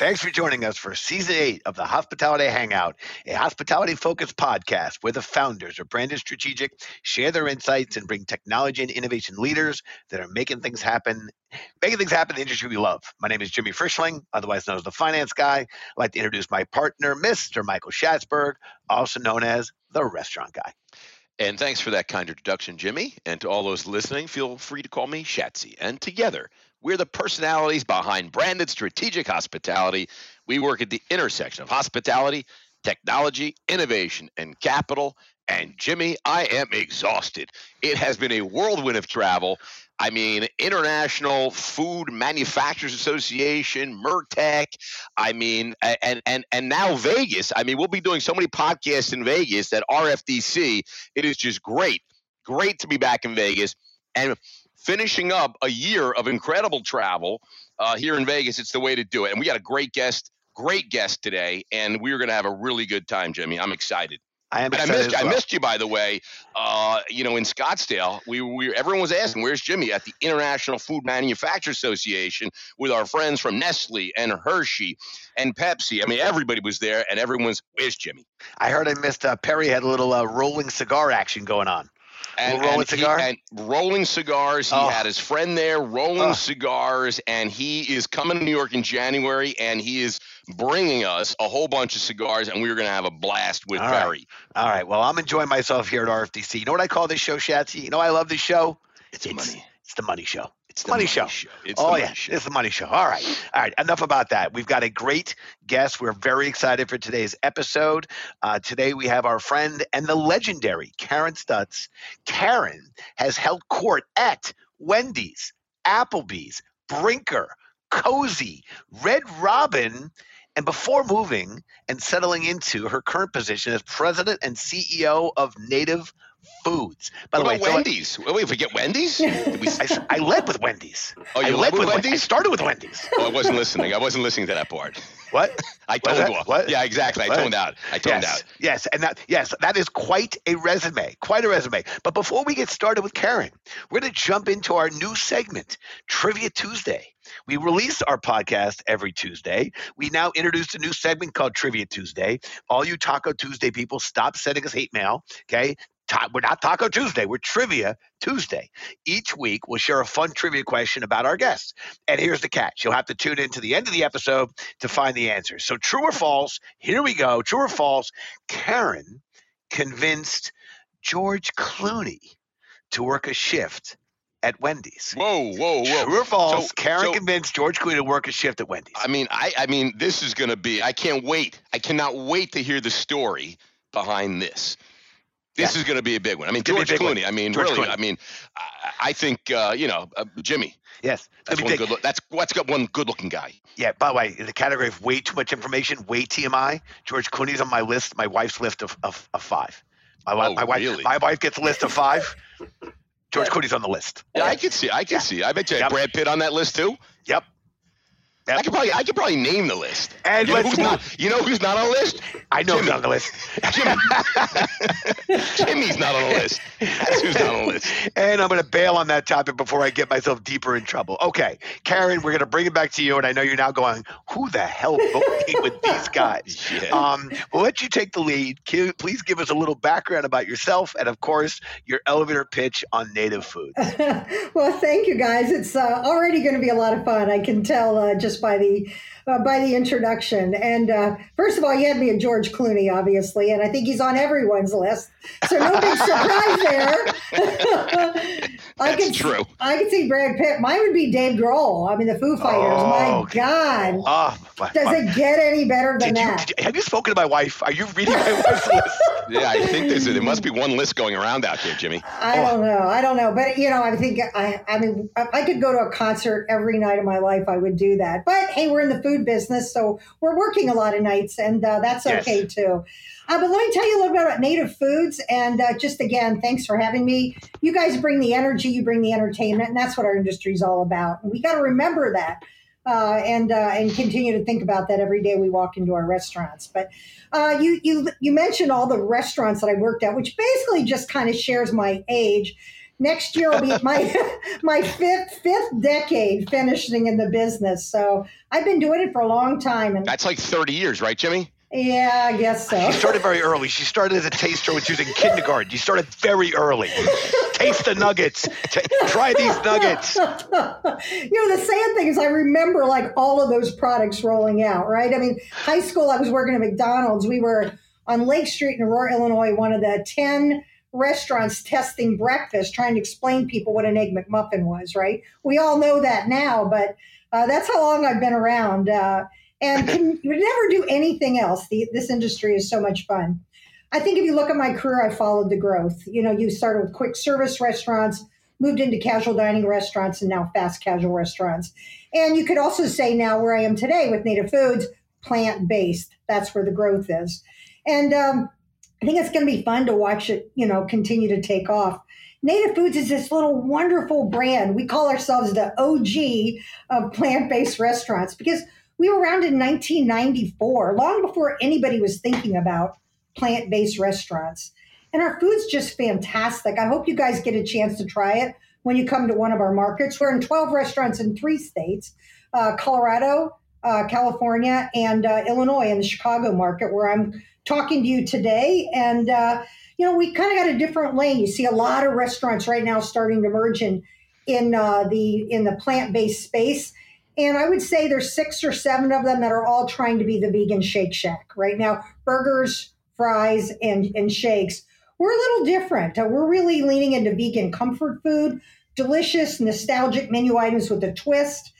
Thanks for joining us for season eight of the Hospitality Hangout, a hospitality focused podcast where the founders of Branded Strategic share their insights and bring technology and innovation leaders that are making things happen, making things happen in the industry we love. My name is Jimmy Frischling, otherwise known as the finance guy. I'd like to introduce my partner, Mr. Michael Schatzberg, also known as the restaurant guy. And thanks for that kind introduction, Jimmy. And to all those listening, feel free to call me Shatsy. And together, we're the personalities behind branded strategic hospitality. We work at the intersection of hospitality, technology, innovation, and capital. And Jimmy, I am exhausted. It has been a whirlwind of travel. I mean, International Food Manufacturers Association, MURTEC. I mean, and and and now Vegas. I mean, we'll be doing so many podcasts in Vegas at RFDC. It is just great, great to be back in Vegas and finishing up a year of incredible travel uh, here in Vegas. It's the way to do it. And we got a great guest, great guest today, and we're going to have a really good time, Jimmy. I'm excited. I am. I missed, well. I missed you, by the way. Uh, you know, in Scottsdale, we, we everyone was asking, "Where's Jimmy?" At the International Food Manufacturers Association with our friends from Nestle and Hershey and Pepsi. I mean, everybody was there, and everyone's, "Where's Jimmy?" I heard I missed. Uh, Perry had a little uh, rolling cigar action going on. And, rolling and cigar? He, and rolling cigars. He Oh. had his friend there rolling Oh. cigars, and he is coming to New York in January, and he is bringing us a whole bunch of cigars, and we're going to have a blast with Barry. Perry. All right. Well, I'm enjoying myself here at RFDC. You know what I call this show, Shatsy? You know, I love this show. It's, the money. It's the money show. It's the money show. It's oh the money yeah, show. it's the money show. All right, all right. Enough about that. We've got a great guest. We're very excited for today's episode. Uh, today we have our friend and the legendary Carin Stutz. Carin has held court at Wendy's, Applebee's, Brinker, Cosi, Red Robin. And before moving and settling into her current position as president and CEO of Native Foods. By What the way, so I- Wendy's? Wait, we forget Wendy's? Did we, I, I led with Wendy's. oh, I you led led with Wen- I Wendy's? started with Wendy's. Oh, I wasn't listening. I wasn't listening to that part. What? I toned that- off. what? Yeah, exactly. I What? toned out. I toned yes, out. yes, and that yes, that is quite a resume, quite a resume. But before we get started with Carin, we're going to jump into our new segment, Trivia Tuesday. We release our podcast every Tuesday. We now introduced a new segment called Trivia Tuesday. All you Taco Tuesday people, stop sending us hate mail. Okay. We're not Taco Tuesday. We're Trivia Tuesday. Each week, we'll share a fun trivia question about our guests. And here's the catch you'll have to tune in to the end of the episode to find the answers. So, true or false, here we go. True or false, Carin convinced George Clooney to work a shift at Wendy's. Whoa, whoa, whoa. True or false, So- Carin so- convinced George Clooney to work a shift at Wendy's. I mean, I, I mean, this is going to be. I can't wait. I cannot wait to hear the story behind this. This is going to be a big one. I mean, It's gonna be a George big one. Clooney. I mean, George really. Clooney. I mean, I, I think uh, you know, uh, Jimmy. yes. That's one good. Look, that's what's got one good-looking guy. yeah, by the way, in the category of way too much information, way TMI, George Clooney's on my list, my wife's list of, of, of five. My, Oh, my, wife, really? my wife gets a list of five. George Clooney's on the list. Yeah, I can see. I can Yeah. see. I bet you Yep. Brad Pitt on that list too. Yep. Yep. I could probably. I could probably name the list. And you know who's not. You know who's not on the list? I know he's Jimmy. on the list. Jimmy. Jimmy's not on the list. That's who's not on the list. And I'm going to bail on that topic before I get myself deeper in trouble. Okay, Carin, we're going to bring it back to you. And I know you're now going, who the hell voted with these guys? Yeah. Um, we'll let you take the lead. Ki- Please give us a little background about yourself and, of course, your elevator pitch on native foods. well, thank you guys. It's uh, already going to be a lot of fun. I can tell uh, just by the uh, by the introduction. And uh, first of all, you had me at George Clooney, obviously, and I think he's on everyone's list. So no big surprise there. I That's could true. I could see Brad Pitt. Mine would be Dave Grohl. I mean, the Foo Fighters. Oh, My God, Oh, my, does my- it get any better than you, that? you- have you spoken to my wife? Are you reading my wife's list? Yeah, I think there's. A, there must be one list going around out there, Jimmy. I Oh. don't know. I don't know. But, you know, I think, I, I mean, if I could go to a concert every night of my life, I would do that. But hey, we're in the food business, so we're working a lot of nights, and uh, that's Yes. okay too. Uh, but let me tell you a little bit about native foods. And uh, just again, thanks for having me. You guys bring the energy, you bring the entertainment, and that's what our industry is all about. And we got to remember that. Uh, and uh, and continue to think about that every day we walk into our restaurants. But uh, you you you mentioned all the restaurants that I worked at, which basically just kind of shares my age. Next year will be my my fifth fifth decade finishing in the business. So I've been doing it for a long time, and that's like thirty years, right, Jimmy? Yeah, I guess so. She started very early. She started as a taster when she was in kindergarten. You started very early. Taste the nuggets. T- try these nuggets. you know, the sad thing is, I remember like all of those products rolling out, right? I mean, high school, I was working at McDonald's. We were on Lake Street in Aurora, Illinois, one of the 10 restaurants testing breakfast, trying to explain people what an Egg McMuffin was, right? We all know that now, but uh, that's how long I've been around. Uh, and can you never do anything else. The, this industry is so much fun. I think if you look at my career, I followed the growth. You know, you started with quick service restaurants, moved into casual dining restaurants, and now fast casual restaurants. And you could also say now where I am today with Native Foods, plant based. That's where the growth is. And um, I think it's going to be fun to watch it, you know, continue to take off. Native Foods is this little wonderful brand. We call ourselves the OG of plant based restaurants because we were around in 1994, long before anybody was thinking about plant based restaurants. And our food's just fantastic. I hope you guys get a chance to try it when you come to one of our markets. We're in 12 restaurants in three states uh, Colorado, uh, California, and uh, Illinois in the Chicago market, where I'm talking to you today. And, uh, you know, we kind of got a different lane. You see a lot of restaurants right now starting to merge in, in, uh, the, in the plant based space. And I would say there's six or seven of them that are all trying to be the vegan Shake Shack right now. Burgers, fries, and, and shakes. We're a little different. Uh, we're really leaning into vegan comfort food, delicious, nostalgic menu items with a twist.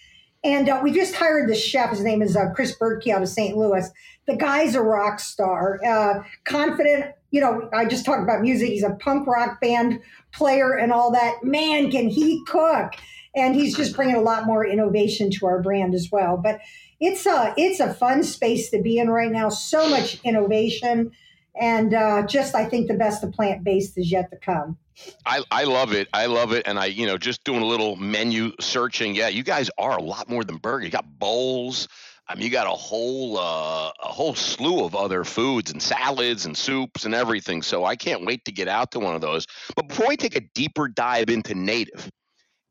And uh, we just hired the chef. His name is uh, Chris Berkey out of St. Louis. The guy's a rock star, uh, confident. You know, I just talked about music. He's a punk rock band player and all that. Man, can he cook! and he's just bringing a lot more innovation to our brand as well. But it's a it's a fun space to be in right now. So much innovation, and uh, just I think the best of plant based is yet to come. I, I love it. I love it. And I, you know, just doing a little menu searching. Yeah, you guys are a lot more than burger. You got bowls. I mean, you got a whole uh, a whole slew of other foods and salads and soups and everything. So I can't wait to get out to one of those. But before we take a deeper dive into native,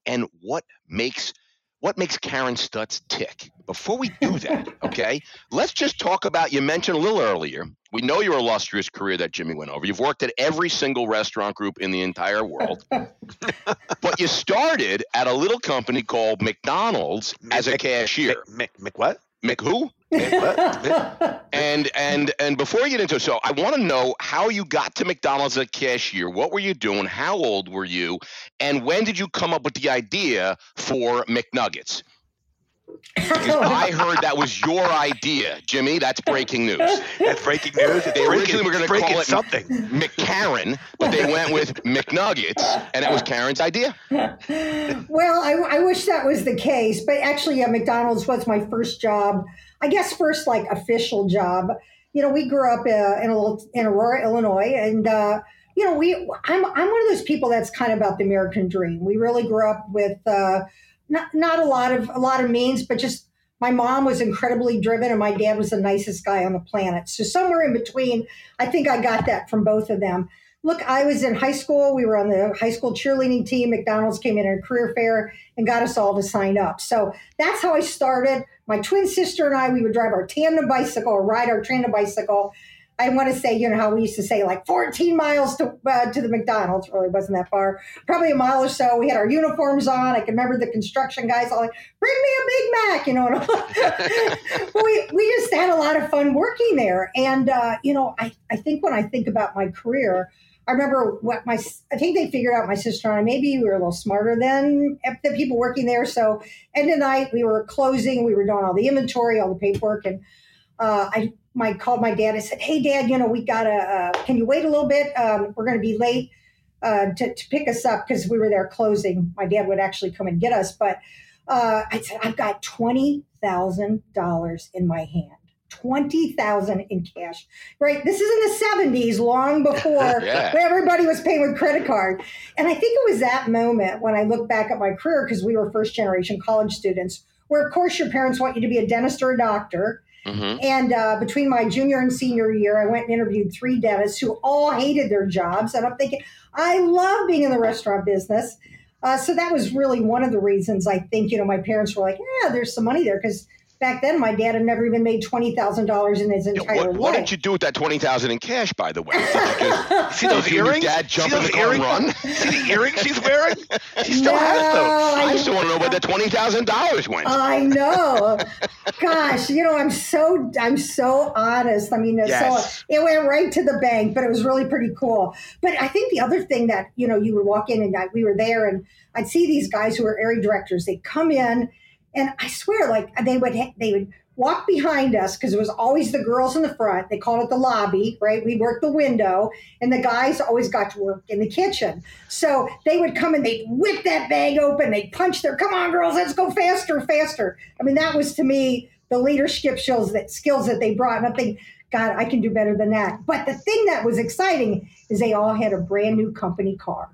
and what makes what makes Carin Stutz tick. Before we do that, okay, let's just talk about. You mentioned a little earlier. We know your illustrious career that Jimmy went over. You've worked at every single restaurant group in the entire world, but you started at a little company called McDonald's as a cashier. Mc, Mc, Mc what? Mc who? And and and before you get into it, so I want to know how you got to McDonald's as a cashier. What were you doing? How old were you? And when did you come up with the idea for McNuggets? I heard that was your idea, Jimmy. That's breaking news. That's breaking news. They originally were going to call it something McCarran, but they went with McNuggets, and it was Carin's idea. Well, I, I wish that was the case, but actually, yeah, McDonald's was my first job. I guess first like official job. You know, we grew up uh, in a little in Aurora, Illinois, and uh, you know, we I'm I'm one of those people that's kind of about the American dream. We really grew up with. Uh, not not a lot of a lot of means, but just my mom was incredibly driven and my dad was the nicest guy on the planet. So somewhere in between, I think I got that from both of them. Look, I was in high school. We were on the high school cheerleading team. McDonald's came in at a career fair and got us all to sign up. So that's how I started. My twin sister and I, we would drive our tandem bicycle or ride our tandem bicycle I want to say, you know, how we used to say like 14 miles to uh, to the McDonald's. Really wasn't that far. Probably a mile or so. We had our uniforms on. I can remember the construction guys all like, "Bring me a Big Mac," you know. And we we just had a lot of fun working there. And uh, you know, I I think when I think about my career. I remember what my I think they figured out my sister and I maybe we were a little smarter than the people working there. So end of night we were closing, we were doing all the inventory, all the paperwork, and uh, I my called my dad. I said, "Hey, Dad, you know we gotta. Uh, can you wait a little bit? Um, we're going to be late uh, to, to pick us up because we were there closing. My dad would actually come and get us, but uh, I said, I've got twenty thousand dollars in my hand." Twenty thousand in cash, right? This is in the seventies, long before yeah. everybody was paying with credit card. And I think it was that moment when I look back at my career because we were first generation college students, where of course your parents want you to be a dentist or a doctor, Mm-hmm. And uh, between my junior and senior year, I went and interviewed three dentists who all hated their jobs. And I'm thinking, I love being in the restaurant business. Uh, so that was really one of the reasons I think, you know, my parents were like, yeah, there's some money there because back then my dad had never even made twenty thousand dollars in his entire what, life. What did you do with that twenty thousand in cash, by the way? see those earrings? Dad jump in the car earrings? and run. See the earrings she's wearing? She still no, has those. I, I still want to know where the twenty thousand dollars went. I know. Gosh, you know, I'm so I'm so honest. I mean, yes. so it went right to the bank, but it was really pretty cool. But I think the other thing that you know, you would walk in and I, we were there, and I'd see these guys who were area directors. They'd come in and I swear, like they would they would walk behind us because it was always the girls in the front. They called it the lobby, right? We worked the window, and the guys always got to work in the kitchen. So they would come and they'd whip that bag open, they'd punch their, come on, girls, let's go faster, faster. I mean, that was to me the leadership skills that skills that they brought. And I'm thinking, God, I can do better than that. But the thing that was exciting is they all had a brand new company car.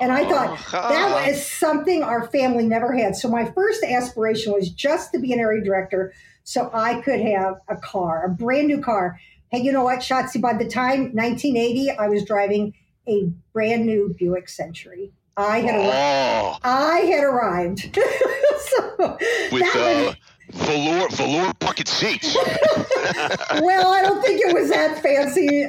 And I thought oh, that was something our family never had. So my first aspiration was just to be an area director so I could have a car, a brand new car. Hey, you know what, Shotzi? By the time 1980, I was driving a brand new Buick Century. I had arrived. I had arrived. so With uh, velour velour bucket seats. well, I don't think it was that fancy.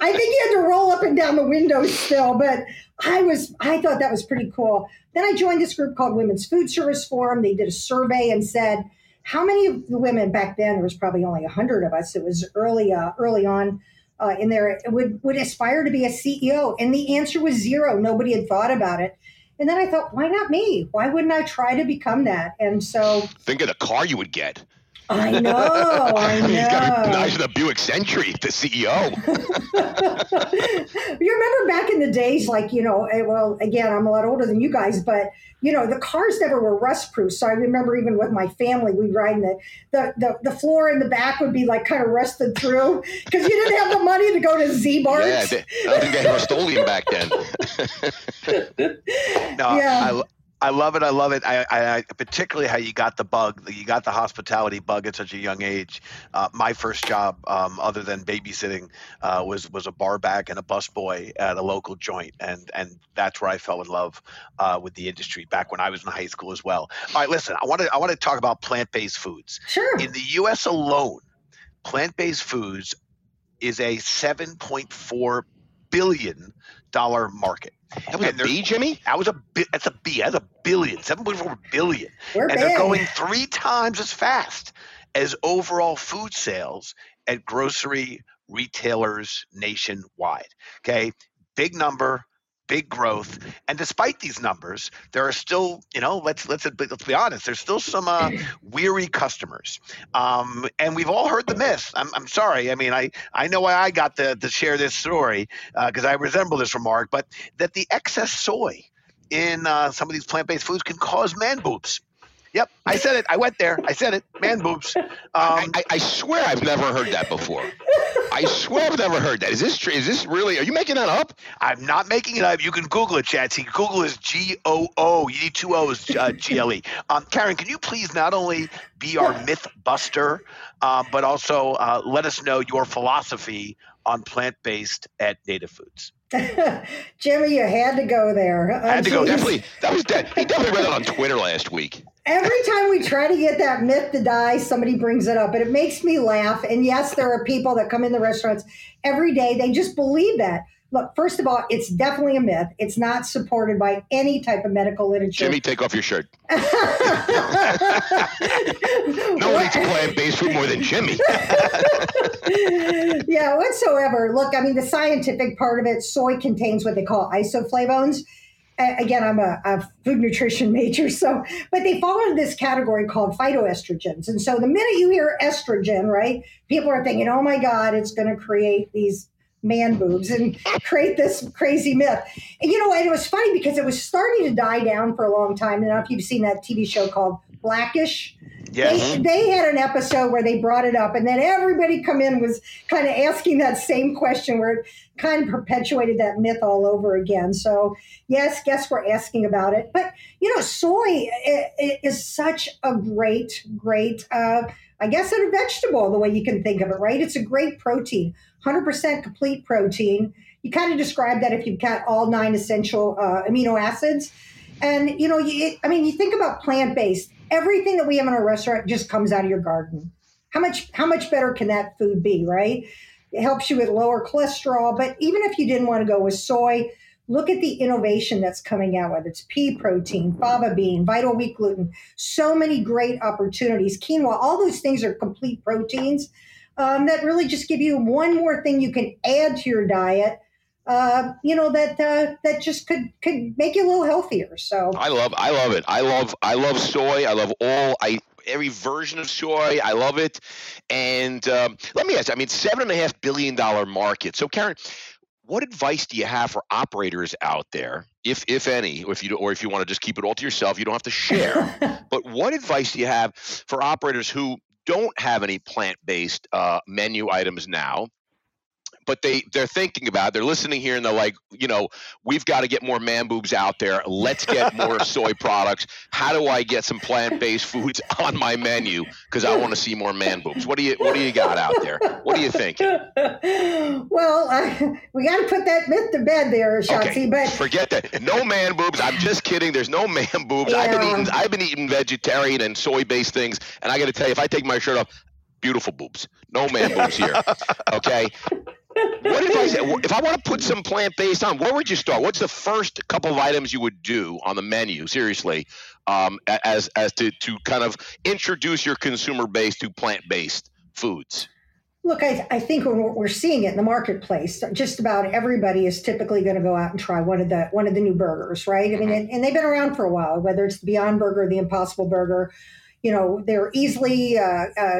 I think you had to roll up and down the windows still, but I was I thought that was pretty cool. Then I joined this group called Women's Food Service Forum. They did a survey and said how many of the women back then? There was probably only a hundred of us. It was early uh, early on uh, in there would would aspire to be a CEO, and the answer was zero. Nobody had thought about it. And then I thought, why not me? Why wouldn't I try to become that? And so think of the car you would get. I know, I know. He's got to be nice with a Buick Century, the CEO. you remember back in the days, like, you know, eh, well, again, I'm a lot older than you guys, but, you know, the cars never were rust proof. So I remember even with my family, we'd ride in the, the, the, the floor in the back would be like kind of rusted through because you didn't have the money to go to Ziebart. Yeah, they, I think they had Rust-Oleum back then. no, yeah. I, I love it. I love it. I, I, particularly how you got the bug. You got the hospitality bug at such a young age. Uh, my first job, um, other than babysitting, uh, was was a bar back and a bus boy at a local joint, and and that's where I fell in love uh, with the industry back when I was in high school as well. All right, listen. I want to I want to talk about plant based foods. Sure. In the U.S. alone, plant based foods is a seven point four billion dollar market. That was and a B, Jimmy. That was a bi- that's a B. That's a billion, seven point four billion, We're and big. they're going three times as fast as overall food sales at grocery retailers nationwide. Okay, big number, big growth. And despite these numbers, there are still, you know, let's let's let's be honest, there's still some uh, weary customers. Um, and we've all heard the myth. I'm, I'm sorry. I mean, I I know why I got to to share this story because uh, I resemble this remark, but that the excess soy in uh, some of these plant-based foods can cause man boobs. Yep, I said it. I went there. I said it. Man boobs. Um, I, I, I, swear I've never heard that before. I swear I've never heard that. Is this true? Is this really? Are you making that up? I'm not making it up. You can Google it, Chad. See, Google is G O O. You need two O's, uh, G L E. Um, Carin, can you please not only be our myth buster, um, but also uh, let us know your philosophy on plant based at Native Foods? Jimmy, you had to go there. I had to go. Definitely. That was dead. He definitely read it on Twitter last week. Every time we try to get that myth to die, somebody brings it up, and it makes me laugh. And yes, there are people that come in the restaurants every day. They just believe that. Look, first of all, it's definitely a myth. It's not supported by any type of medical literature. Jimmy, take off your shirt. no one eats plant-based food more than Jimmy. yeah, whatsoever. Look, I mean, the scientific part of it, soy contains what they call isoflavones. Again, I'm a, a food nutrition major, so but they fall into this category called phytoestrogens. And so the minute you hear estrogen, right, people are thinking, "Oh my God, it's going to create these man boobs and create this crazy myth. And you know, and it was funny because it was starting to die down for a long time. And I don't know if you've seen that TV show called Blackish. Yes. They, they had an episode where they brought it up, and then everybody come in was kind of asking that same question, where it kind of perpetuated that myth all over again. So yes, guess we're asking about it, but you know, soy is such a great, great. Uh, I guess a vegetable, the way you can think of it, right? It's a great protein, 100% complete protein. You kind of describe that if you've got all nine essential uh, amino acids. And, you know, you, I mean, you think about plant based, everything that we have in our restaurant just comes out of your garden. How much, how much better can that food be, right? It helps you with lower cholesterol. But even if you didn't want to go with soy, look at the innovation that's coming out, whether it's pea protein, fava bean, vital wheat gluten, so many great opportunities. Quinoa, all those things are complete proteins um, that really just give you one more thing you can add to your diet. Uh, you know that uh, that just could could make you a little healthier. So I love I love it. I love I love soy. I love all I every version of soy. I love it. And um, let me ask. I mean, seven and a half billion dollar market. So Carin, what advice do you have for operators out there, if if any, if you or if you want to just keep it all to yourself, you don't have to share. but what advice do you have for operators who don't have any plant-based uh, menu items now? But they they're thinking about it. they're listening here and they're like you know we've got to get more man boobs out there. Let's get more soy products. How do i get some plant-based foods on my menu? Because i want to see more man boobs. What do you what do you got out there? What do you think? Well uh, we got to put that myth to bed there Shotzi, okay. but forget that. No man boobs. I'm just kidding. There's no man boobs. Yeah. i've been eating i've been eating vegetarian and soy based things and i got to tell you if i take my shirt off beautiful boobs. No man boobs here. Okay what if I said, if I want to put some plant based on? Where would you start? What's the first couple of items you would do on the menu? Seriously, um, as as to to kind of introduce your consumer base to plant based foods. Look, I, I think when we're seeing it in the marketplace, just about everybody is typically going to go out and try one of the one of the new burgers, right? I mean, mm-hmm. and, and they've been around for a while. Whether it's the Beyond Burger, the Impossible Burger, you know, they're easily uh, uh,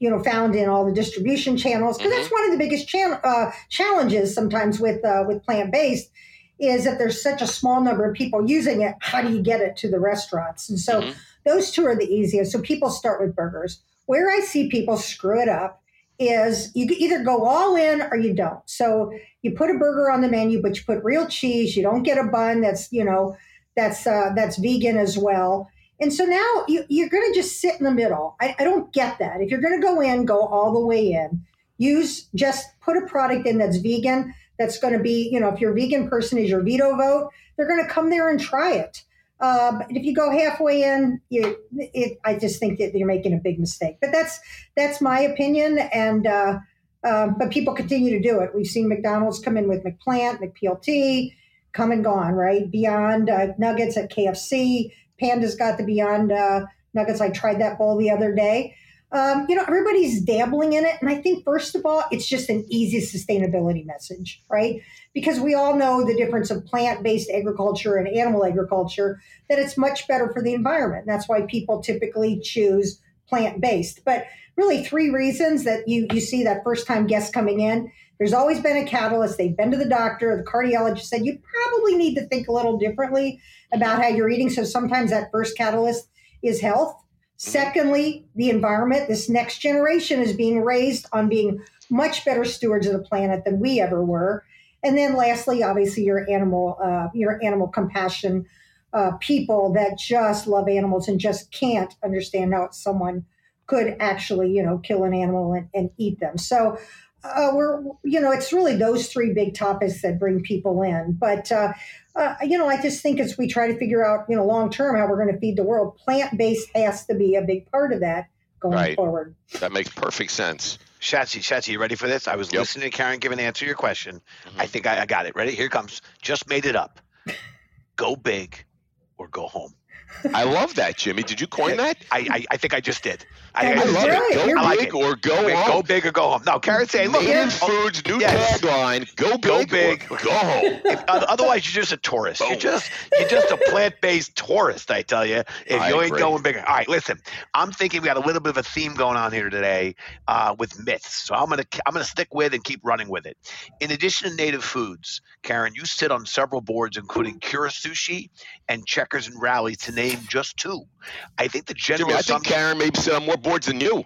you know found in all the distribution channels because mm-hmm. that's one of the biggest cha- uh, challenges sometimes with uh, with plant based is that there's such a small number of people using it how do you get it to the restaurants? And so mm-hmm. those two are the easiest. So people start with burgers. Where i see people screw it up is you either go all in or you don't. So you put a burger on the menu but you put real cheese you don't get a bun that's you know that's uh, that's vegan as well and so now you, are going to just sit in the middle. I, I don't get that. If you're going to go in, go all the way in. Use just put a product in that's vegan. That's going to be, you know, if your vegan person is your veto vote, they're going to come there and try it. But if you go halfway in, you, it, I just think that you're making a big mistake. But that's that's my opinion, and uh, uh, but people continue to do it. We've seen McDonald's come in with McPlant, McPLT, come and gone, right? Beyond uh, Nuggets at KFC, Panda's got the Beyond uh, Nuggets. I tried that bowl the other day. Um, you know, everybody's dabbling in it. And I think, first of all, it's just an easy sustainability message, right? Because we all know the difference of plant based agriculture and animal agriculture, that it's much better for the environment. That's why people typically choose plant based. But really, three reasons that you, you see that first time guest coming in. There's always been a catalyst. They've been to the doctor, the cardiologist said, you probably need to think a little differently about how you're eating. So sometimes that first catalyst is health. Secondly, the environment. This next generation is being raised on being much better stewards of the planet than we ever were. And then lastly, obviously, your animal, uh, your animal compassion uh, people that just love animals and just can't understand how someone could actually, you know, kill an animal and, and eat them. So uh, we're you know it's really those three big topics that bring people in but uh, uh, you know i just think as we try to figure out you know long term how we're going to feed the world plant-based has to be a big part of that going right. forward that makes perfect sense Shatsy, Shatsy, you ready for this? I was yep. listening to Carin give an answer to your question. Mm-hmm. I think I, I got it. Ready? Here comes. Just made it up. go big or go home. I love that, Jimmy. Did you coin that? I I, I think I just did. I, I love it. Go I big or go home. Go big or go home. No, Carin saying, look, Native Foods new yes. tagline: Go big, go big, or go home. If, otherwise, you're just a tourist. Boom. You're just you're just a plant-based tourist. I tell you, if you ain't going bigger. All right, listen. I'm thinking we got a little bit of a theme going on here today uh, with myths. So I'm gonna I'm gonna stick with and keep running with it. In addition to native foods, Carin, you sit on several boards, including Kura Sushi and Checkers and Rally to name just two. I think the general Jimmy, I think Carin maybe sit on more boards than you.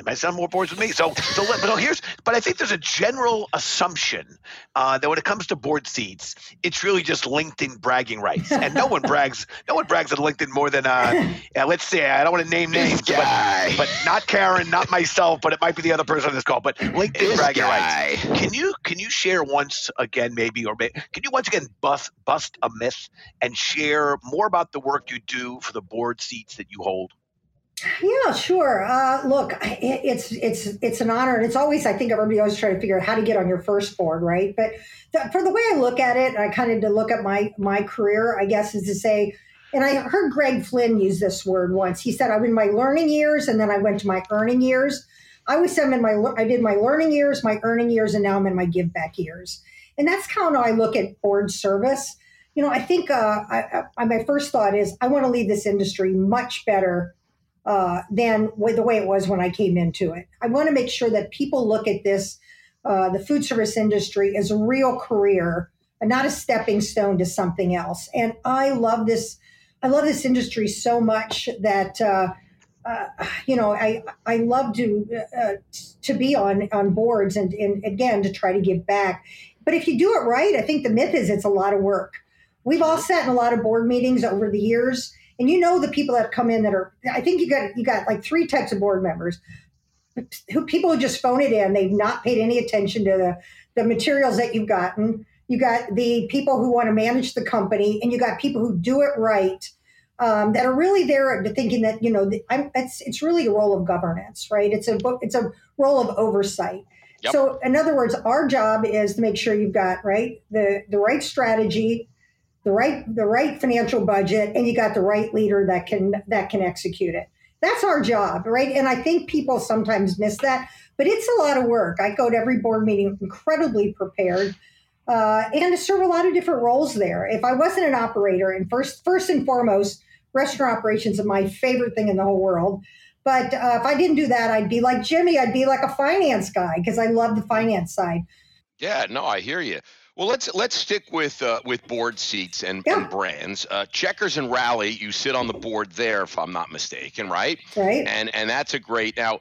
It might sound more boards with me. So, so, but here's, but I think there's a general assumption uh, that when it comes to board seats, it's really just LinkedIn bragging rights, and no one brags, no one brags on LinkedIn more than, uh, yeah, let's say, I don't want to name names, but, but, not Carin, not myself, but it might be the other person on this call. But LinkedIn this bragging guy. rights. Can you can you share once again, maybe, or may, can you once again bust bust a myth and share more about the work you do for the board seats that you hold? Yeah, sure. Uh, look, it, it's it's it's an honor, and it's always I think everybody always try to figure out how to get on your first board, right? But the, for the way I look at it, I kind of to look at my my career, I guess, is to say, and I heard Greg Flynn use this word once. He said, "I'm in my learning years, and then I went to my earning years." I was I'm in my I did my learning years, my earning years, and now I'm in my give back years, and that's kind of how I look at board service. You know, I think uh, I, I, my first thought is I want to leave this industry much better uh, than the way it was when I came into it. I want to make sure that people look at this, uh, the food service industry, as a real career and not a stepping stone to something else. And I love this. I love this industry so much that. Uh, uh, you know, I I love to uh, to be on on boards and, and again to try to give back. But if you do it right, I think the myth is it's a lot of work. We've all sat in a lot of board meetings over the years, and you know the people that come in that are i think you got you got like three types of board members. Who people who just phone it in they've not paid any attention to the the materials that you've gotten. You got the people who want to manage the company and you got people who do it right um, that are really there thinking that you know I'm, it's it's really a role of governance right? It's a it's a role of oversight. Yep. so in other words our job is to make sure you've got right the the right strategy the right the right financial budget and you got the right leader that can that can execute it. That's our job right? And i think people sometimes miss that but it's a lot of work. I go to every board meeting incredibly prepared uh, and to serve a lot of different roles there. If i wasn't an operator and first first and foremost restaurant operations are my favorite thing in the whole world. But uh, if i didn't do that i'd be like jimmy. I'd be like a finance guy because i love the finance side. Yeah no i hear you well, let's let's stick with uh, with board seats and, yeah. and brands. Uh, Checkers and Rally, you sit on the board there, if I'm not mistaken, right? Right. And and that's a great now.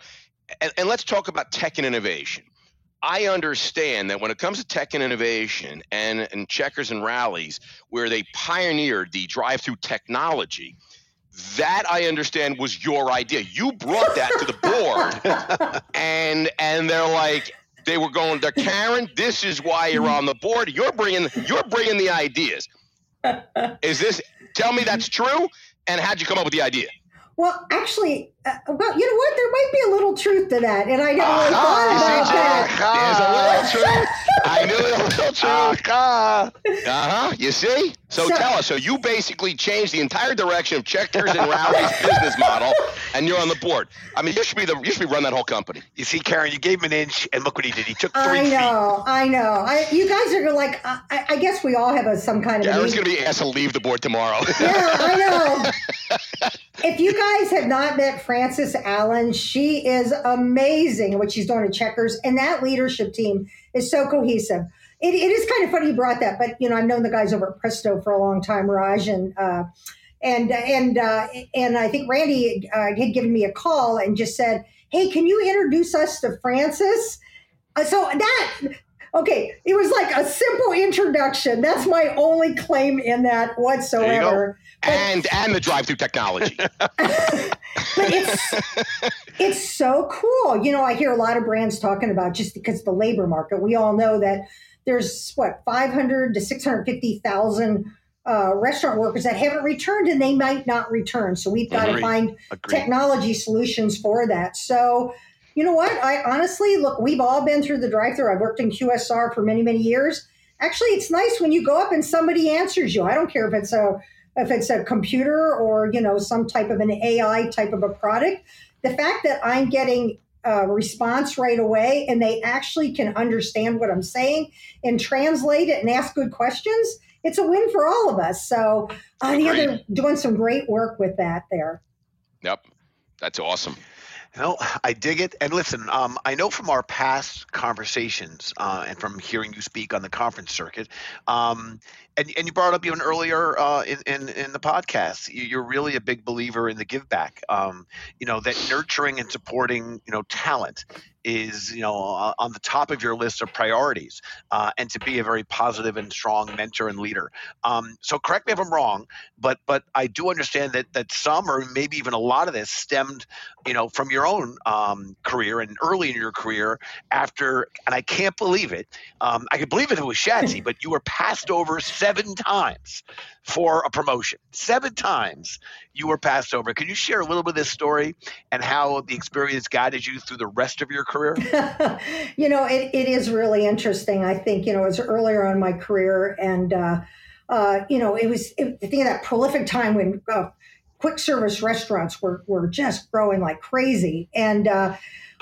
And, and let's talk about tech and innovation. I understand that when it comes to tech and innovation and, and Checkers and Rallies, where they pioneered the drive-through technology, that I understand was your idea. You brought that to the board, and and they're like, they were going to Carin. This is why you're on the board. You're bringing you're bringing the ideas. Is this? Tell me that's true. And how'd you come up with the idea? Well, actually, well, you know what? There might be a little truth to that, and I never really uh, thought about that. There's a little truth. I knew it a little truth. Uh huh. You see? So, so, tell us. So you basically changed the entire direction of Checkers and Rally's business model, and you're on the board. I mean, you should be the you should be run that whole company. You see, Carin, you gave him an inch, and look what he did. He took three I know, feet. I know. I, you guys are gonna like, I, I guess we all have a, some kind of. Carin's going to be asked to leave the board tomorrow. Yeah, I know. if you guys have not met Frances Allen, she is amazing what she's doing at Checkers, and that leadership team is so cohesive. It, it is kind of funny you brought that, but you know I've known the guys over at Presto for a long time, Raj and uh, and and uh, and I think Randy uh, had given me a call and just said, "Hey, can you introduce us to Frances?" Uh, so that okay, it was like a simple introduction. That's my only claim in that whatsoever. But, and and the drive-through technology. but it's it's so cool. You know, I hear a lot of brands talking about just because the labor market. We all know that there's what 500 to 650,000 uh, restaurant workers that haven't returned and they might not return. So we've got to find Agreed. technology solutions for that. So, you know what? I honestly look, we've all been through the drive through. I've worked in QSR for many, many years. Actually, it's nice when you go up and somebody answers you. I don't care if it's a if it's a computer or you know some type of an AI type of a product. The fact that I'm getting a response right away and they actually can understand what I'm saying and translate it and ask good questions, it's a win for all of us. So uh, yeah, they're doing some great work with that there. Yep, that's awesome. No, I dig it. And listen, um, I know from our past conversations uh, and from hearing you speak on the conference circuit, um, and, and you brought up even earlier uh, in, in, in the podcast, you're really a big believer in the give back. Um, you know that nurturing and supporting you know talent is you know on the top of your list of priorities uh, and to be a very positive and strong mentor and leader um, so correct me if i'm wrong but but i do understand that that some or maybe even a lot of this stemmed you know from your own um, career and early in your career after and i can't believe it um, i could believe it if it was shatsy but you were passed over seven times for a promotion seven times you were passed over can you share a little bit of this story and how the experience guided you through the rest of your career? you know, it, it is really interesting. I think, you know, it was earlier on my career and, uh, uh, you know, it was, it, I think of that prolific time when uh, quick service restaurants were, were just growing like crazy. And, uh,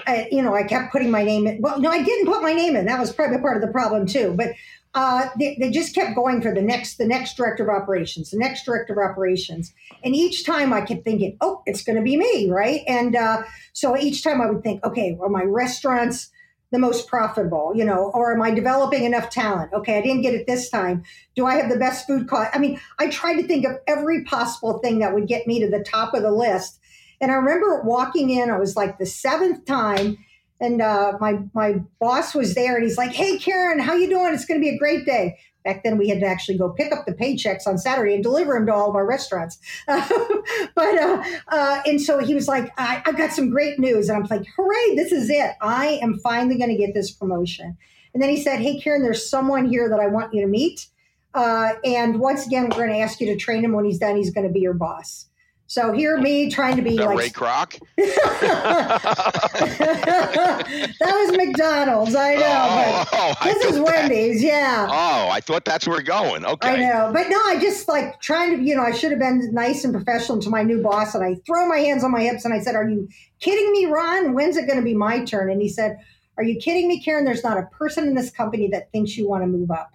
I, you know, I kept putting my name in. Well, no, I didn't put my name in. That was probably part of the problem too. But uh, they, they, just kept going for the next the next director of operations the next director of operations. And each time i kept thinking oh it's going to be me right? And uh, so each time i would think okay are my restaurants the most profitable you know or am i developing enough talent? Okay i didn't get it this time. Do i have the best food cost i mean i tried to think of every possible thing that would get me to the top of the list. And i remember walking in i was like the seventh time and uh, my my boss was there, and he's like, "Hey, Carin, how you doing? It's going to be a great day." Back then, we had to actually go pick up the paychecks on Saturday and deliver them to all of our restaurants. but uh, uh, and so he was like, I, "I've got some great news," and I'm like, "Hooray! This is it! I am finally going to get this promotion." And then he said, "Hey, Carin, there's someone here that I want you to meet." Uh, and once again, we're going to ask you to train him. When he's done, he's going to be your boss. So here, me trying to be like Ray Kroc. that was McDonald's. I know, oh, but oh, this is Wendy's. That. Yeah. Oh, I thought that's where we're going. Okay. I know, but no, I just like trying to. You know, I should have been nice and professional to my new boss, and I throw my hands on my hips and I said, "Are you kidding me, Ron? When's it going to be my turn?" And he said, "Are you kidding me, Carin? There's not a person in this company that thinks you want to move up."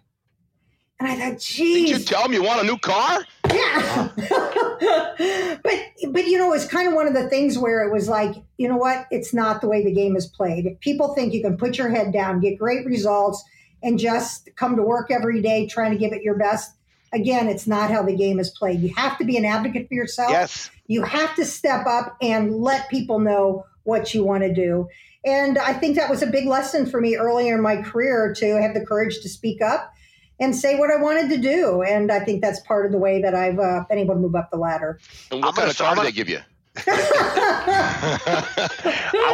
And I thought, geez. Did you tell him you want a new car? Yeah. but but you know, it's kind of one of the things where it was like, you know what? It's not the way the game is played. If people think you can put your head down, get great results, and just come to work every day trying to give it your best, again, it's not how the game is played. You have to be an advocate for yourself. Yes. You have to step up and let people know what you want to do. And I think that was a big lesson for me earlier in my career to have the courage to speak up and say what I wanted to do. And I think that's part of the way that I've uh, been able to move up the ladder. And what kind of car did they give you? I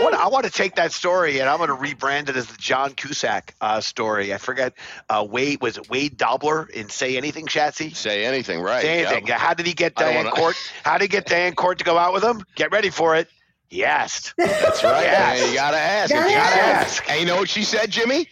want I want to take that story and I'm going to rebrand it as the John Cusack uh, story. I forget uh, Wade was it Wade Dobler in Say Anything, Shatsy? Say anything, right? Say anything. How did he get Diane wanna... Court? How did he get Diane Court to go out with him? Get ready for it. He asked. That's right. Yeah, you gotta ask. Gotta you gotta ask. ask. And you know what she said, Jimmy?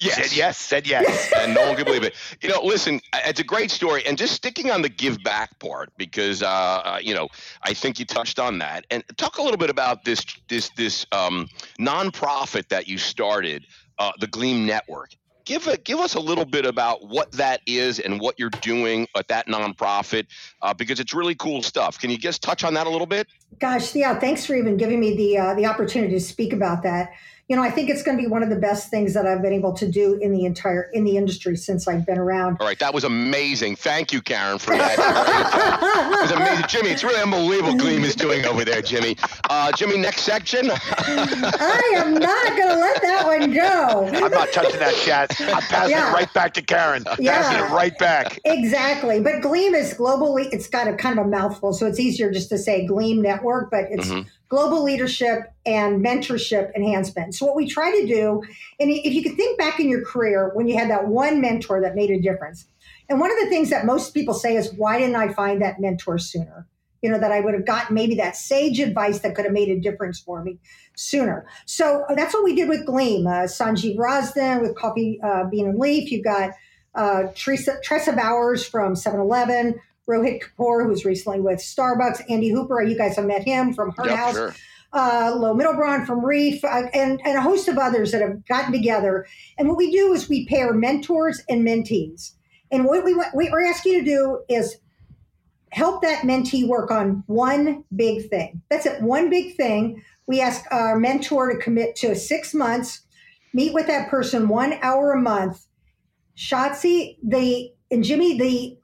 Yes. Said yes, said yes. and no one could believe it. You know, listen, it's a great story. And just sticking on the give back part, because, uh, uh, you know, I think you touched on that. And talk a little bit about this, this, this um, nonprofit that you started, uh, the Gleam Network. Give, a, give us a little bit about what that is and what you're doing at that nonprofit, uh, because it's really cool stuff. Can you just touch on that a little bit? Gosh, yeah. Thanks for even giving me the uh, the opportunity to speak about that you know, I think it's going to be one of the best things that I've been able to do in the entire in the industry since I've been around. All right, that was amazing. Thank you, Carin, for that. it was amazing, Jimmy. It's really unbelievable. Gleam is doing over there, Jimmy. Uh, Jimmy, next section. I am not going to let that one go. I'm not touching that chat. I'm passing yeah. it right back to Carin. Yeah. Passing it right back. Exactly. But Gleam is globally. It's got a kind of a mouthful, so it's easier just to say Gleam Network, but it's. Mm-hmm global leadership and mentorship enhancement. So, what we try to do, and if you could think back in your career when you had that one mentor that made a difference, and one of the things that most people say is, why didn't I find that mentor sooner? You know, that I would have gotten maybe that sage advice that could have made a difference for me sooner. So uh, that's what we did with Gleam. Uh, Sanjeev Razdan with Coffee uh, Bean and Leaf. You've got uh, Teresa, Tressa Bowers from 7 Eleven. Rohit Kapoor, who's recently with Starbucks, Andy Hooper, you guys have met him from Heart yep, House. Sure. Uh, Lo Middlebrun from Reef, uh, and, and a host of others that have gotten together. And what we do is we pair mentors and mentees. And what we what we ask you to do is help that mentee work on one big thing. That's it, one big thing. We ask our mentor to commit to six months, meet with that person one hour a month. Shotzi, the and Jimmy, the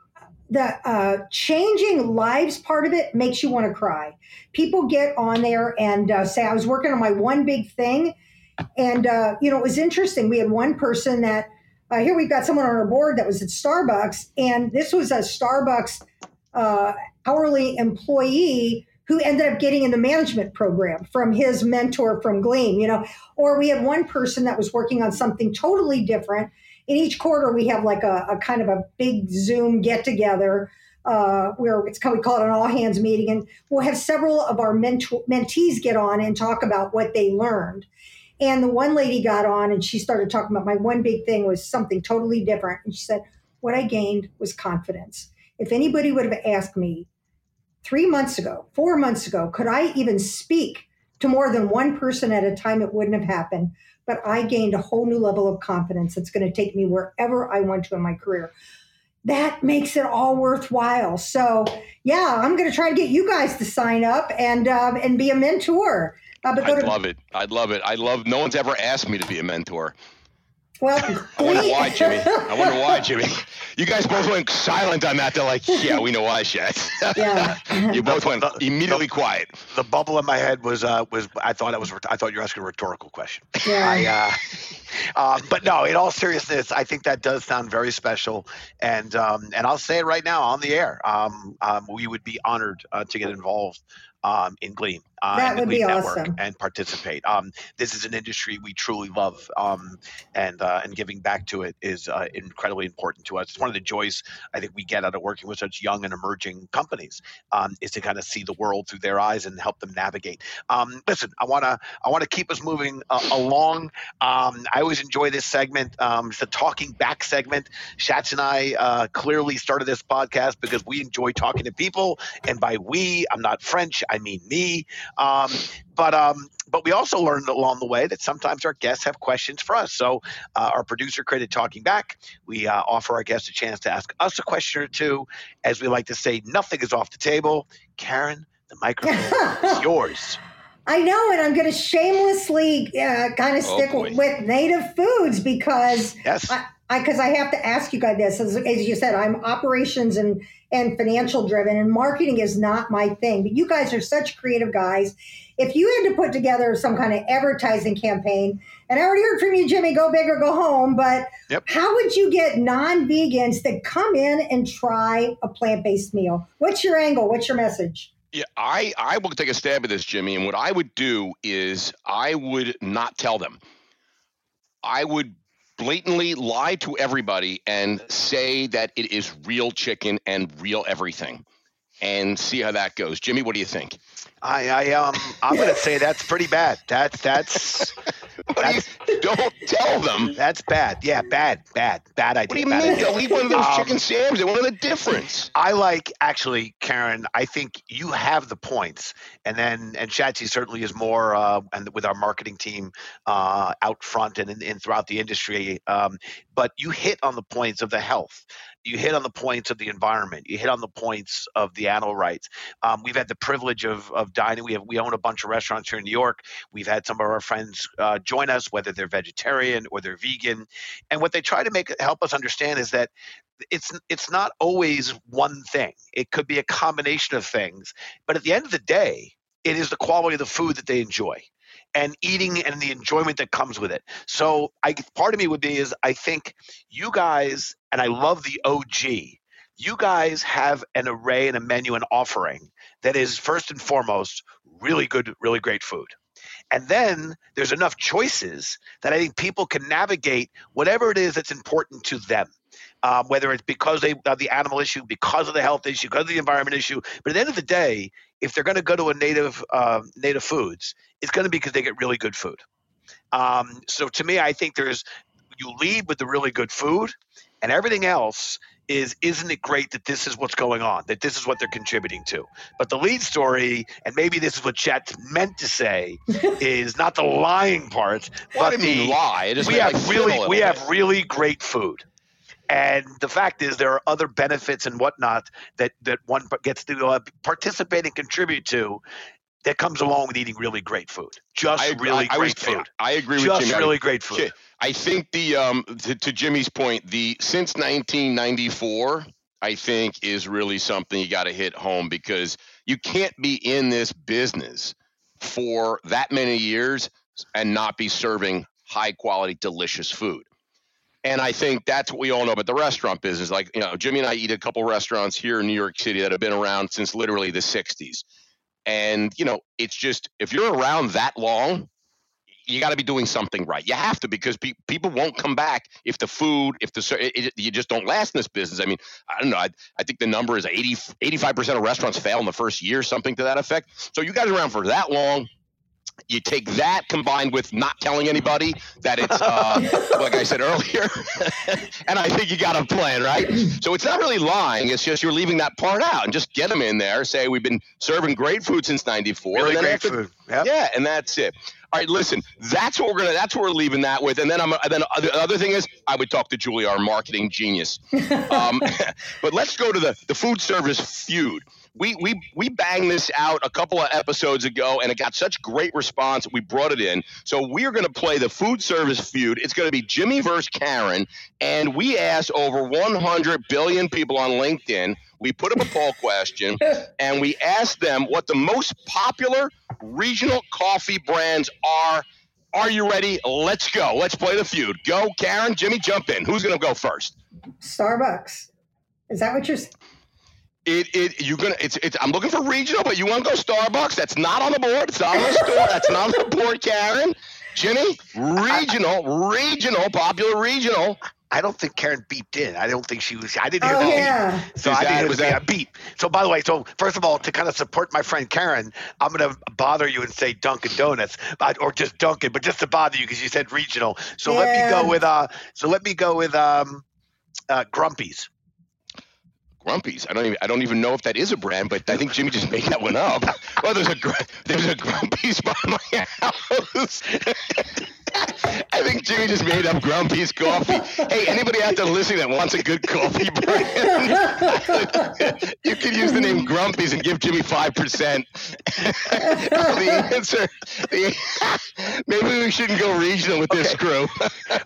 the uh, changing lives part of it makes you want to cry. People get on there and uh, say, "I was working on my one big thing," and uh, you know it was interesting. We had one person that uh, here we've got someone on our board that was at Starbucks, and this was a Starbucks uh, hourly employee who ended up getting in the management program from his mentor from Gleam. You know, or we had one person that was working on something totally different in each quarter we have like a, a kind of a big Zoom get together uh, where it's we call it an all hands meeting, and we'll have several of our mentees get on and talk about what they learned. And the one lady got on and she started talking about my one big thing was something totally different. And she said, What I gained was confidence. If anybody would have asked me three months ago, four months ago, could I even speak to more than one person at a time, it wouldn't have happened but I gained a whole new level of confidence that's going to take me wherever I want to in my career. That makes it all worthwhile. So, yeah, I'm going to try to get you guys to sign up and um, and be a mentor. Uh, I'd to- love it. I'd love it. I love. No one's ever asked me to be a mentor. Well, I wonder why, Jimmy. I wonder why, Jimmy. You guys both went silent on that. They're like, "Yeah, we know why, Shed." Yeah. you both went immediately quiet. The bubble in my head was uh, was I thought it was I thought you were asking a rhetorical question. Yeah. I, uh, uh, but no, in all seriousness, I think that does sound very special, and um, and I'll say it right now on the air. Um, um, we would be honored uh, to get involved um, in Gleam uh, that would be awesome. and participate. Um, this is an industry we truly love, um, and uh, and giving back to it is uh, incredibly important to us. It's one of the joys I think we get out of working with such young and emerging companies um, is to kind of see the world through their eyes and help them navigate. Um, listen, I want to I want to keep us moving uh, along. Um, I always enjoy this segment. Um, it's the talking back segment. Shats and I uh, clearly started this podcast because we enjoy talking to people, and by we, I'm not French. I mean me. Um, but um, but we also learned along the way that sometimes our guests have questions for us. So uh, our producer created Talking Back. We uh, offer our guests a chance to ask us a question or two. As we like to say, nothing is off the table. Carin, the microphone is yours. I know, and I'm going to shamelessly uh, kind of oh, stick with native foods because yes. I because I, I, have to ask you guys this. As, as you said, I'm operations and and financial driven, and marketing is not my thing. But you guys are such creative guys. If you had to put together some kind of advertising campaign, and I already heard from you, Jimmy, go big or go home, but yep. how would you get non vegans to come in and try a plant based meal? What's your angle? What's your message? Yeah, I, I will take a stab at this, Jimmy. And what I would do is I would not tell them. I would blatantly lie to everybody and say that it is real chicken and real everything and see how that goes. Jimmy, what do you think? I, I um I'm gonna say that's pretty bad. That that's, that's don't tell them. That's bad. Yeah, bad, bad, bad idea. What do you mean? Idea. Leave one of those um, chicken sams. Want the difference. I like actually, Carin. I think you have the points, and then and Shatsy certainly is more, uh, and with our marketing team uh, out front and, and throughout the industry. Um, but you hit on the points of the health you hit on the points of the environment. You hit on the points of the animal rights. Um, we've had the privilege of, of dining. We have we own a bunch of restaurants here in New York. We've had some of our friends uh, join us, whether they're vegetarian or they're vegan, and what they try to make help us understand is that it's it's not always one thing. It could be a combination of things, but at the end of the day, it is the quality of the food that they enjoy and eating and the enjoyment that comes with it. So I part of me would be is I think you guys and I love the OG. You guys have an array and a menu and offering that is first and foremost really good, really great food. And then there's enough choices that I think people can navigate whatever it is that's important to them. Um, whether it's because they of the animal issue, because of the health issue, because of the environment issue. But at the end of the day, if they're going to go to a native uh, native foods, it's going to be because they get really good food. Um, so to me, I think there's you lead with the really good food, and everything else is isn't it great that this is what's going on that this is what they're contributing to? But the lead story and maybe this is what chat meant to say is not the lying part but I mean, the lie. We have like really we have really great food. And the fact is, there are other benefits and whatnot that that one gets to uh, participate and contribute to that comes along with eating really great food. Just I, really I, great I was, food. I agree with Just Jimmy. really great food. I think the um to, to Jimmy's point, the since 1994, I think is really something you got to hit home because you can't be in this business for that many years and not be serving high quality, delicious food. And I think that's what we all know about the restaurant business. Like, you know, Jimmy and I eat a couple restaurants here in New York City that have been around since literally the 60s. And, you know, it's just if you're around that long, you got to be doing something right. You have to because pe- people won't come back if the food, if the it, it, you just don't last in this business. I mean, I don't know. I, I think the number is 80, 85% of restaurants fail in the first year, something to that effect. So you guys around for that long. You take that combined with not telling anybody that it's, uh, like I said earlier, and I think you got a plan, right? So it's not really lying. It's just you're leaving that part out and just get them in there. Say we've been serving great food since '94. Really and great after- food. Yep. Yeah, and that's it. All right, listen. That's what we're gonna. That's what we're leaving that with. And then I'm. And then the other thing is, I would talk to Julie, our marketing genius. Um, but let's go to the the food service feud. We we we banged this out a couple of episodes ago, and it got such great response. We brought it in. So we are going to play the food service feud. It's going to be Jimmy versus Carin, and we asked over 100 billion people on LinkedIn. We put up a poll question, and we asked them what the most popular regional coffee brands are. Are you ready? Let's go. Let's play the feud. Go, Carin. Jimmy, jump in. Who's going to go first? Starbucks. Is that what you're? s- It it you gonna it's it's I'm looking for regional, but you want to go Starbucks? That's not on the board. It's not on the store. That's not on the board, Carin. Jimmy, regional, regional, popular regional. I don't think Carin beeped in. I don't think she was. I didn't hear Oh the beep. yeah. So Is I that- think it was was that- a beat. So by the way, so first of all, to kind of support my friend Carin, I'm going to bother you and say Dunkin' Donuts, but, or just Dunkin', but just to bother you because you said regional. So let me go with uh. So let me go with um, uh, Grumpy's. Grumpy's. I don't even I don't even know if that is a brand, but I think Jimmy just made that one up. Well, there's a there's a Grumpy's by my house. I think Jimmy just made up Grumpy's coffee. Hey, anybody out there listening that wants a good coffee brand, you could use the name Grumpy's and give Jimmy five percent. the answer, the, maybe we shouldn't go regional with this Okay. crew.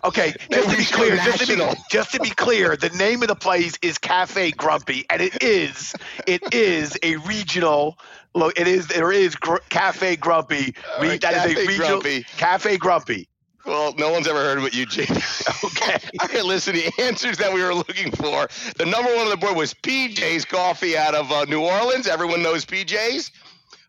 Okay, Maybe just to be clear, just to be, just to be clear, the name of the place is Cafe Grumpy, and it is it is a regional. Look, it is there is gr- Cafe Grumpy. Re- right, that is Cafe a regional Grumpy. Cafe Grumpy. Well, no one's ever heard of it, you, Jimmy. Okay. All right, listen, the answers that we were looking for. The number one on the board was PJ's Coffee out of uh, New Orleans. Everyone knows PJ's.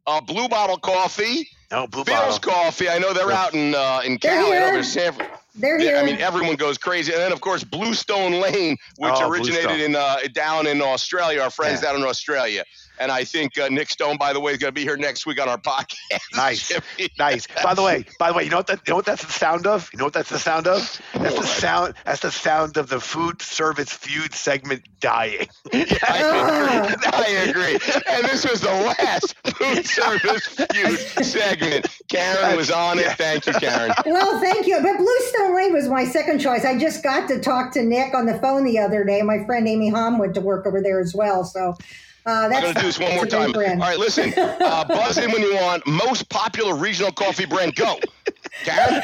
Uh, Blue Bottle Coffee. No blue Philz bottle. Coffee. I know they're Yeah. out in uh, in Cali. I know here. there's San Fran- They're Yeah, here. I mean, everyone goes crazy. And then, of course, Bluestone Lane, which Oh, originated Bluestone. in uh, down in Australia. Our friends Yeah. down in Australia. And I think uh, Nick Stone, by the way, is going to be here next week on our podcast. Nice. Nice. By the way, by the way, you know what that you know what that's the sound of? You know what that's the sound of? That's the sound that's the sound of the food service feud segment dying. I agree. I agree. And this was the last food service feud segment. Carin was on it. Thank you, Carin. well, thank you. But Bluestone Lane was my second choice. I just got to talk to Nick on the phone the other day. My friend Amy Hom went to work over there as well. So uh, I'm that's going to do this one more time. All brand. right, listen. Uh, buzz in when you want. Most popular regional coffee brand. Go. Carin,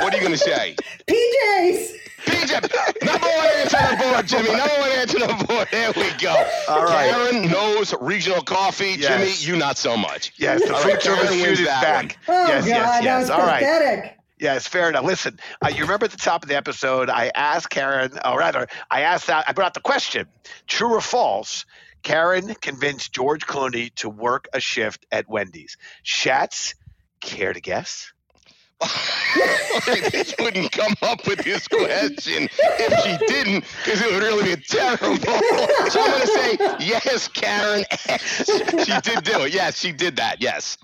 what are you going to say? PJs. PJ, number one answer on the board, Jimmy. Number one answer on the board. There we go. All right. Carin knows regional coffee. Yes. Jimmy, you not so much. Yes, the All food right, service Carin feud wins is that back. Oh yes, God, yes, that yes. was All right. pathetic. Yes, fair enough. Listen, uh, you remember at the top of the episode, I asked Carin, or rather, I asked that I brought out the question: True or false? Carin convinced George Clooney to work a shift at Wendy's. Shats, care to guess? I wouldn't come up with this question if she didn't, because it would really be terrible. So I'm going to say yes, Carin. She did do it. Yes, she did that. Yes.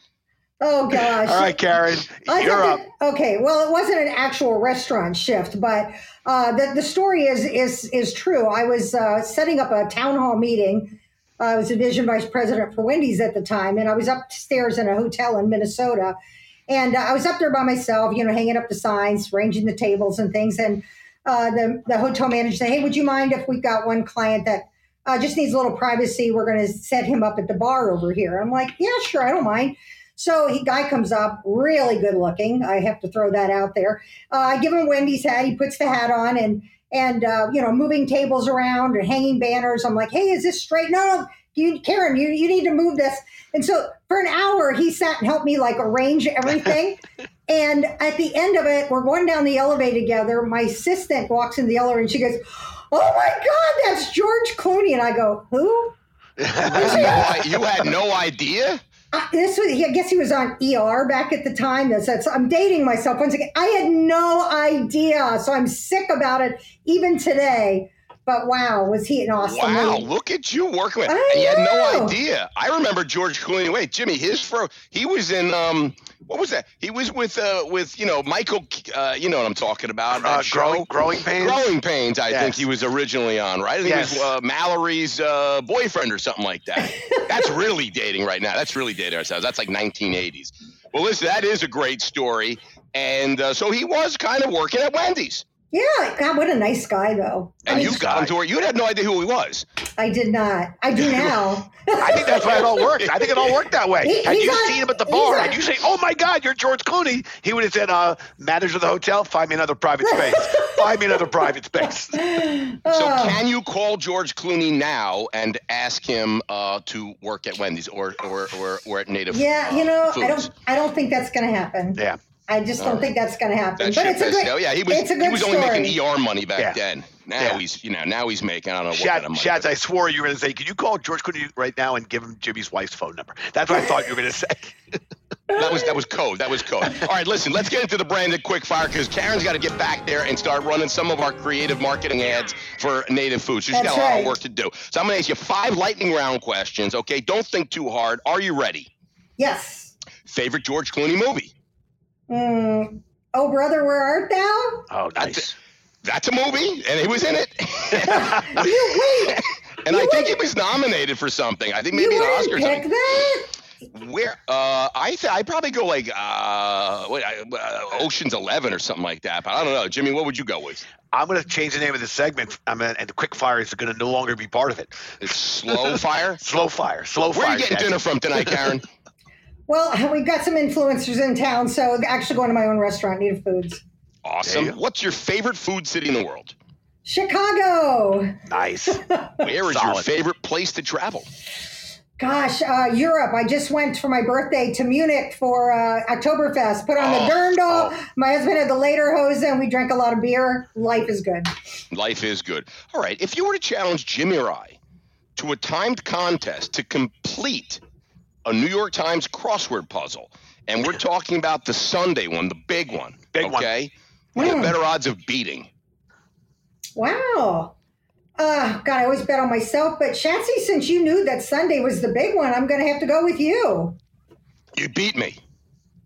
Oh gosh. All right, Carin, I you're up. that- okay, well, it wasn't an actual restaurant shift, but uh, the the story is is is true. I was uh, setting up a town hall meeting. I was division vice president for Wendy's at the time, and I was upstairs in a hotel in Minnesota, and uh, I was up there by myself, you know, hanging up the signs, arranging the tables and things, and uh, the the hotel manager said, "Hey, would you mind if we've got one client that uh, just needs a little privacy? We're going to set him up at the bar over here." I'm like, "Yeah, sure, I don't mind." So he guy comes up, really good looking. I have to throw that out there. Uh, I give him Wendy's hat. He puts the hat on and and uh, you know moving tables around and hanging banners. I'm like, hey, is this straight? No, no, you, Carin, you you need to move this. And so for an hour, he sat and helped me like arrange everything. and at the end of it, we're going down the elevator together. My assistant walks in the elevator and she goes, "Oh my God, that's George Clooney!" And I go, "Who?" you had no idea. Uh, this was, I guess he was on ER back at the time. That's, that's, I'm dating myself once again. I had no idea, so I'm sick about it even today. But wow, was he an awesome? Wow, look at you working with. I and you had no idea. I remember George Clooney. Wait, Jimmy, his fro. He was in um. What was that? He was with uh with you know Michael. Uh, you know what I'm talking about? Uh, growing, growing pains. Growing Pains, I Yes. think he was originally on, right? I think Yes. he was uh, Mallory's uh, boyfriend or something like that. That's really dating right now. That's really dating ourselves. That's like 1980s. Well, listen, that is a great story. And uh, so he was kind of working at Wendy's. Yeah, God, what a nice guy though. And I, you mean, got him to where you had no idea who he was. I did not. I do now. I think that's why it all worked. I think it all worked that way. He- had you on- seen him at the bar on- and you say, "Oh my God, you're George Clooney," he would have said, uh, "Manager of the hotel, find me another private space. find me another private space." So Oh. can you call George Clooney now and ask him uh, to work at Wendy's or or or, or at Native? Yeah, uh, you know, I don't. I don't think that's going to happen. Yeah. I just don't All right. think that's going to happen. That but ship it's a good. sailed. Yeah, he was. it's a He was only story. making ER money back Yeah. then. Now Yeah. he's, you know, now he's making. I don't know what Shaz, kind of money. Shaz, I swore you were going to say, "Can you call George Clooney right now and give him Jimmy's wife's phone number?" That's what I thought you were going to say. That was that was code. That was code. All right, listen. Let's get into the branded quick fire because Carin's got to get back there and start running some of our creative marketing ads for native food. So she's That's got a lot right. of work to do. So I'm going to ask you five lightning round questions. Okay, don't think too hard. Are you ready? Yes. Favorite George Clooney movie? Mm. Oh, brother, where art thou? Oh, That's nice. That's a movie, and he was in it. You wait. and You I think he was nominated for something. I think you maybe an Oscar. or pick something. that. Where uh, I th- I probably go like uh, what, uh, Ocean's Eleven or something like that. But I don't know, Jimmy. What would you go with? I'm going to change the name of the segment. I'm gonna, and the quick fire is going to no longer be part of it. It's Slow Fire. Slow fire. Slow Where fire. are you getting dinner from tonight, Carin? Well, we've got some influencers in town, so actually going to my own restaurant, Native Foods. Awesome. You. What's your favorite food city in the world? Chicago. Nice. Where is your favorite place to travel? Gosh, uh, Europe. I just went for my birthday to Munich for uh, Oktoberfest. Put on Oh, the Dirndl. oh. My husband had the lederhosen, and we drank a lot of beer. Life is good. Life is good. All right. If you were to challenge Jimmy or I to a timed contest to complete a New York Times crossword puzzle, and we're talking about the Sunday one, the big one, Big one. okay? What are Mm. better odds of beating? Wow. Uh, God, I always bet on myself, but Shatsy, since you knew that Sunday was the big one, I'm going to have to go with you. You beat me.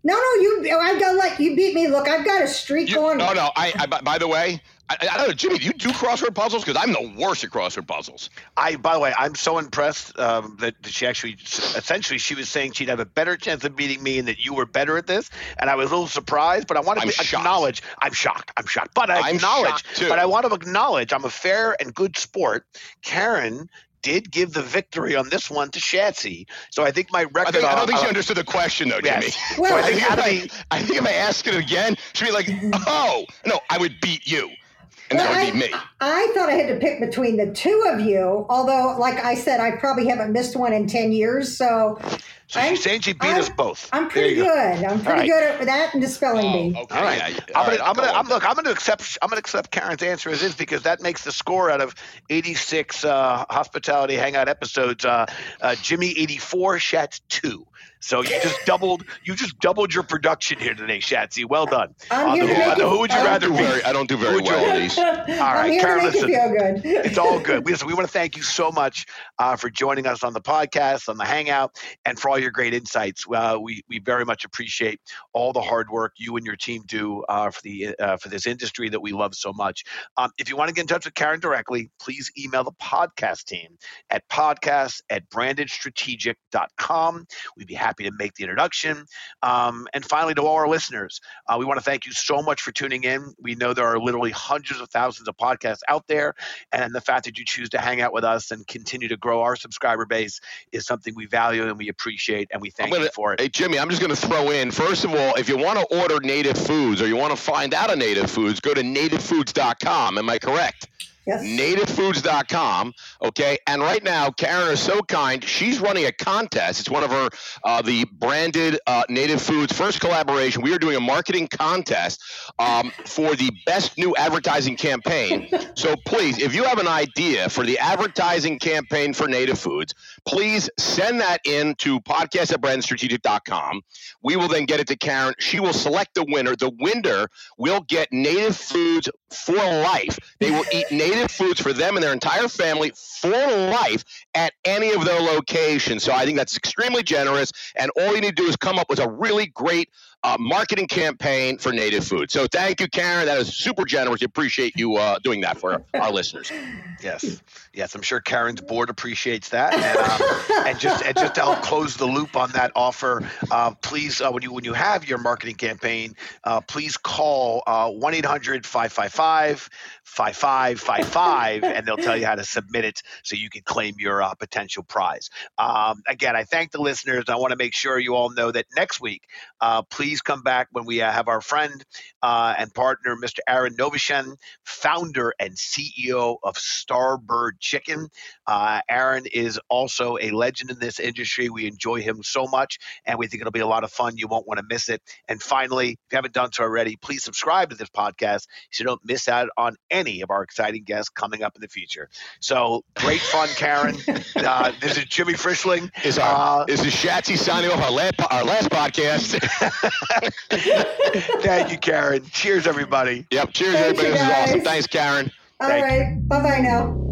No, no, you. I've got like you beat me. Look, I've got a streak You, going. no, no. I, I. by- By the way, I, I don't know, Jimmy. Do you do crossword puzzles? Because I'm the worst at crossword puzzles. I, by the way, I'm so impressed um, that, that she actually, essentially, she was saying she'd have a better chance of beating me and that you were better at this. And I was a little surprised, but I want to I'm to shocked. acknowledge. I'm shocked. I'm shocked. But I I'm acknowledge. shocked, too. But I want to acknowledge. I'm a fair and good sport. Carin did give the victory on this one to Shatsy. So I think my I, record. think, I don't on- think she uh, understood the question, though, Jimmy. Yes. Well, so I I think think, if I, the, I think if I ask it again, she'd be like, "Oh, no, I would beat you," and Well, that I, would be me. I thought I had to pick between the two of you. Although, like I said, I probably haven't missed one in ten years, so so I'm- she's saying she beat I'm- us both. I'm pretty you go. good. I'm pretty right. good at that and dispelling Oh, bee. okay. All right, yeah, I'm all gonna, right, I'm gonna, go I'm, look, I'm gonna accept, I'm gonna accept Carin's answer as is because that makes the score out of 86 uh, hospitality hangout episodes. Uh, uh, Jimmy 84, Shatz two. So you just doubled, you just doubled your production here today, Shatsy. Well done. I'm On here the to who, make on the who would you I'm- rather be? very, I don't do very Who'd well on rather- these. I'm here Carin, to make listen. you feel good. It's all good. Listen, we want to thank you so much uh, for joining us on the podcast, on the Hangout, and for all your great insights. Uh, we we very much appreciate all the hard work you and your team do uh, for the uh, for this industry that we love so much. Um, if you want to get in touch with Carin directly, please email the podcast team at podcast at brandedstrategic.com. We we'd be happy to make the introduction. Um, and finally, to all our listeners, uh, we want to thank you so much for tuning in. We know there are literally hundreds of thousands of podcasts out there, and the fact that you choose to hang out with us and continue to grow our subscriber base is something we value and we appreciate, and we thank gonna, you for it. Hey, Jimmy, I'm just going to throw in, first of all, if you want to order native foods or you want to find out of native foods, go to nativefoods.com. Am I correct? Yes. nativefoods.com. Okay. And right now, Carin is so kind. She's running a contest. It's one of her, uh, the branded uh, Native Foods first collaboration. We are doing a marketing contest um, for the best new advertising campaign. so please, if you have an idea for the advertising campaign for Native Foods, please send that in to podcast at brandstrategic.com. We will then get it to Carin. She will select the winner. The winner will get Native Foods for life. They will eat native foods for them and their entire family for life at any of their locations. So I think that's extremely generous. And all you need to do is come up with a really great marketing campaign for native food. So thank you, Carin. That is super generous. We appreciate you uh, doing that for our listeners. Yes, yes, I'm sure Carin's board appreciates that. And, um, and just and just to help close the loop on that offer, uh, please uh, when you when you have your marketing campaign, uh, please call one 800 555 5555 and they'll tell you how to submit it so you can claim your uh, potential prize. Um, again, I thank the listeners. I want to make sure you all know that next week, uh, please come back when we uh, have our friend uh, and partner, Mr. Aaron Noveshen, founder and CEO of Starbird Chicken. Uh, Aaron is also a legend in this industry. We enjoy him so much, and we think it'll be a lot of fun. You won't want to miss it. And finally, if you haven't done so already, please subscribe to this podcast so you don't miss out on any of our exciting guests coming up in the future. So great fun, Carin. uh, this is Jimmy Frischling. Is, our, uh, is Shatsy signing off our last, our last podcast? Thank you, Carin. Cheers, everybody. Yep. Cheers, Thank everybody. This is awesome. Thanks, Carin. All right. Bye bye now.